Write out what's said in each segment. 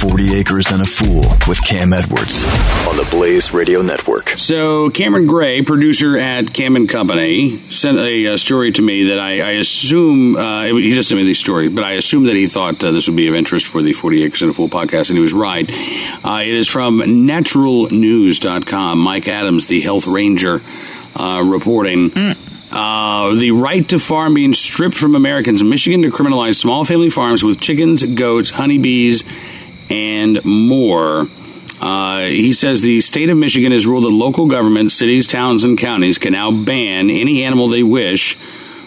40 Acres and a Fool with Cam Edwards on the Blaze Radio Network. So Cameron Gray, producer at Cam and Company, sent a, uh story to me that I, I assume uh, he just sent me these stories, but I assume that he thought uh, this would be of interest for the 40 Acres and a Fool podcast, and he was right. Uh, it is from naturalnews.com. Mike Adams, the health ranger, uh, reporting. Uh, the right to farm being stripped from Americans. Michigan to criminalize small family farms with chickens, goats, honeybees, and more. Uh, he says the state of Michigan has ruled that local governments, cities, towns, and counties can now ban any animal they wish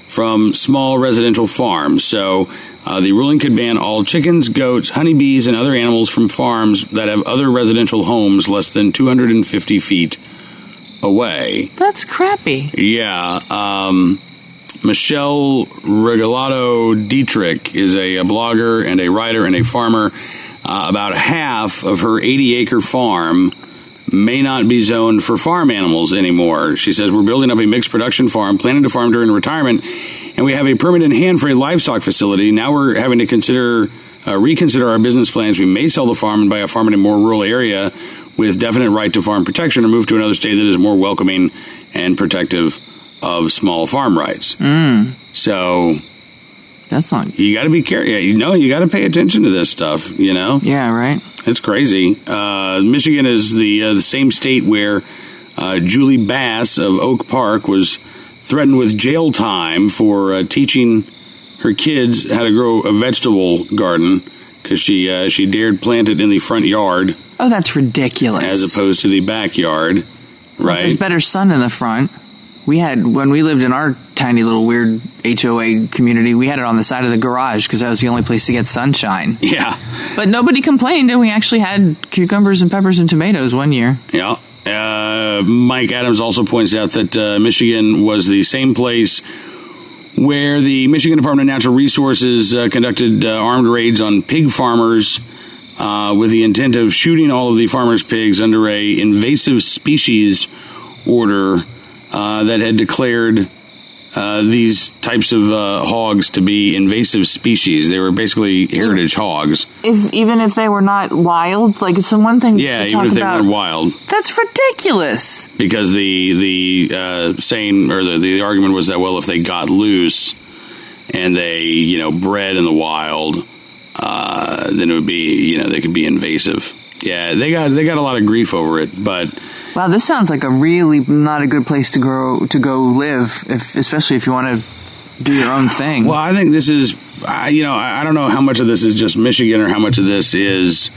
from small residential farms. So uh, the ruling could ban all chickens, goats, honeybees, and other animals from farms that have other residential homes less than 250 feet away. That's crappy. Yeah. Um, Michelle Regalado Deatrick is a, a blogger and a writer and a farmer. Uh, about half of her 80 acre farm may not be zoned for farm animals anymore. She says, We're building up a mixed production farm, planning to farm during retirement, and we have a permit in hand for a livestock facility. Now we're having to consider. Uh, reconsider our business plans. We may sell the farm and buy a farm in a more rural area with definite right to farm protection or move to another state that is more welcoming and protective of small farm rights. Mm, So that's not. you got to be careful. You know, you got to pay attention to this stuff. You know, Yeah, right. it's crazy. Uh, Michigan is the uh, the same state where uh, Julie Bass of Oak Park was threatened with jail time for uh, teaching her kids how to grow a vegetable garden because she uh, she dared plant it in the front yard Oh, that's ridiculous. as opposed to the backyard. There's Right? better sun in the front. We had when we lived in our tiny little weird HOA community. We had it on the side of the garage because that was the only place to get sunshine. Yeah, But nobody complained, and we actually had cucumbers and peppers and tomatoes one year. yeah. Uh, Mike Adams also points out that uh, Michigan was the same place where the Michigan Department of Natural Resources uh, conducted uh, armed raids on pig farmers uh, with the intent of shooting all of the farmers' pigs under a invasive species order uh, that had declared uh, these types of uh, hogs to be invasive species. They were basically heritage hogs. If even if they were not wild, like it's the one thing. Yeah, to even talk if they about. weren't wild. That's ridiculous. because the the uh, saying or the, the argument was that well if they got loose and they you know bred in the wild uh, then it would be you know they could be invasive yeah they got they got a lot of grief over it but Wow, this sounds like a really not a good place to grow to go live, if especially if you want to do your own thing. well I think this is I you know I, I don't know how much of this is just Michigan or how much of this is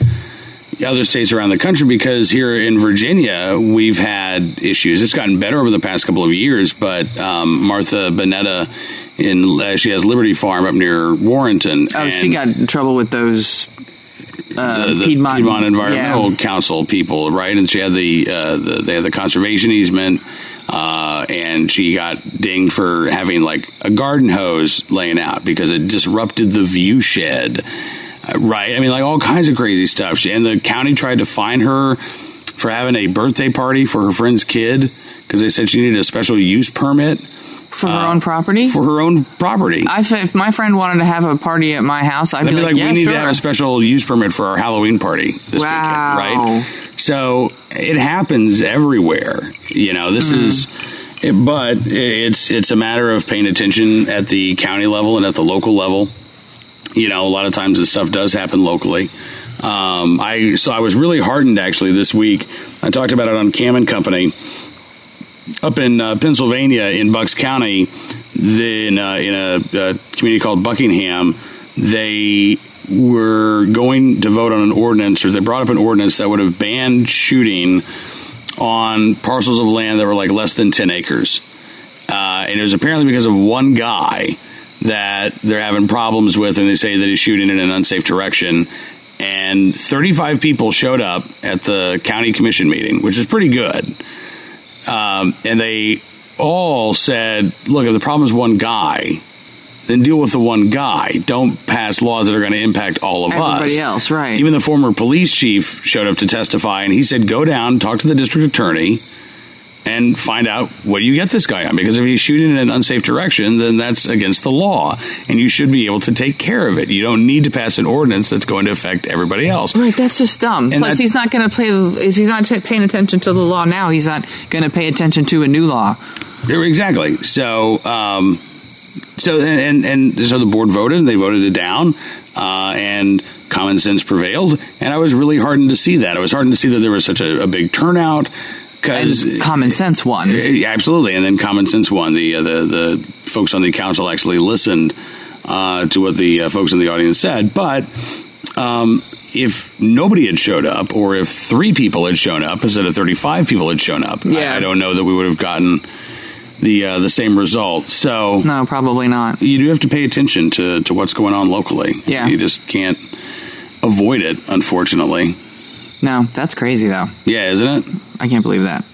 other states around the country because here in Virginia we've had issues. It's gotten better over the past couple of years, but um, Martha Boneta in uh, she has Liberty Farm up near Warrenton. oh, and she got in trouble with those uh, the, the Piedmont, Environmental yeah. Council people, right? And she had the, uh, the they had the conservation easement, uh, and she got dinged for having like a garden hose laying out because it disrupted the view shed. Uh, right? I mean, like all kinds of crazy stuff. She, and the county tried to fine her for having a birthday party for her friend's kid because they said she needed a special use permit for her own property. uh, for her own property. I, if my friend wanted to have a party at my house, I'd They'd be, like, like, yeah, we need sure. to have a special use permit for our Halloween party this Wow. weekend, right? So it happens everywhere. You know, this Mm-hmm. is, it, but it's it's a matter of paying attention at the county level and at the local level. You know, a lot of times this stuff does happen locally. Um, I so I was really heartened actually this week. I talked about it on Cam and Company up in uh, Pennsylvania in Bucks County, then uh, in a, a community called Buckingham, they were going to vote on an ordinance, or they brought up an ordinance that would have banned shooting on parcels of land that were like less than 10 acres. Uh, and it was apparently because of one guy that they're having problems with, and they say that he's shooting in an unsafe direction. And 35 people showed up at the county commission meeting, which is pretty good. Um, and they all said, look, if the problem is one guy, then deal with the one guy. Don't pass laws that are going to impact all of us. Everybody else, right. Even the former police chief showed up to testify, and he said, go down, talk to the district attorney, and find out what do you get this guy on. Because if he's shooting in an unsafe direction, then that's against the law, and you should be able to take care of it. You don't need to pass an ordinance that's going to affect everybody else. Right, that's just dumb. And Plus, he's not going to pay. If he's not t- paying attention to the law now, he's not going to pay attention to a new law. Exactly. So, um, so and, and and so the board voted, and they voted it down, uh, and common sense prevailed. And I was really heartened to see that. I was heartened to see that there was such a, a big turnout. Because And common sense won. Absolutely, and then common sense won. The uh, the the folks on the council actually listened uh, to what the uh, folks in the audience said, but. Um, if nobody had showed up, or if three people had shown up instead of thirty-five people had shown up, I- I, don't know that we would have gotten the uh, the same result. So No, probably not. you do have to pay attention to, to what's going on locally. Yeah. you just can't avoid it, unfortunately. No, that's crazy though. Yeah, isn't it? I can't believe that.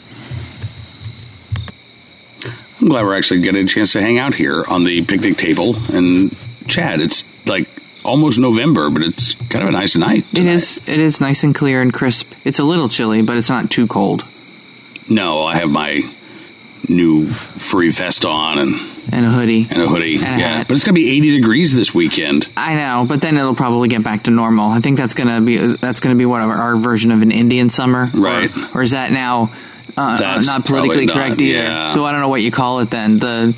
I'm glad we're actually getting a chance to hang out here on the picnic table and chat. It's like almost November, but it's kind of a nice night. It is. It is nice and clear and crisp. It's a little chilly, but it's not too cold. No, I have my new furry vest on and, And a hoodie. and a hoodie. And a yeah, hat. but it's going to be 80 degrees this weekend. I know, but then it'll probably get back to normal. I think that's gonna be that's gonna be what our, our version of an Indian summer, Or- Right. Or, is that now uh, not politically not, correct either? yeah. So I don't know what you call it then. The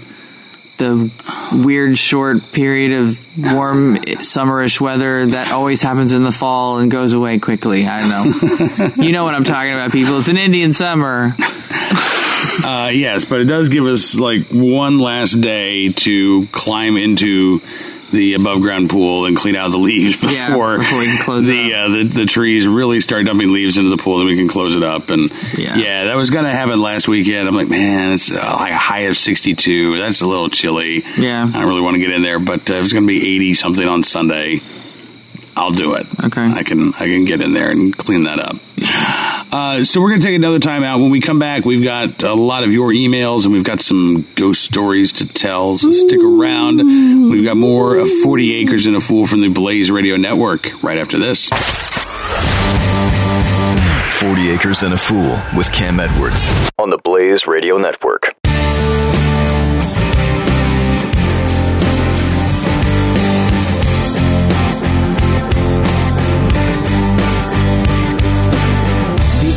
the weird short period of warm summerish weather that always happens in the fall and goes away quickly. I don't know. you know what I'm talking about, people. It's an Indian summer. Uh, yes, but it does give us like one last day to climb into the above ground pool and clean out the leaves before, Yeah, before we can close it the, uh, the the trees really start dumping leaves into the pool. Then we can close it up. And Yeah. that was going to happen last weekend. I'm like, man, it's uh, like a high of 62. That's a little chilly. Yeah. I don't really want to get in there, but uh, if it's going to be 80 something on Sunday. I'll do it. Okay. I can I can get in there and clean that up. Uh, so we're going to take another time out. When we come back, we've got a lot of your emails and we've got some ghost stories to tell. So stick around. We've got more of 40 Acres and a Fool from the Blaze Radio Network right after this. 40 Acres and a Fool with Cam Edwards on the Blaze Radio Network.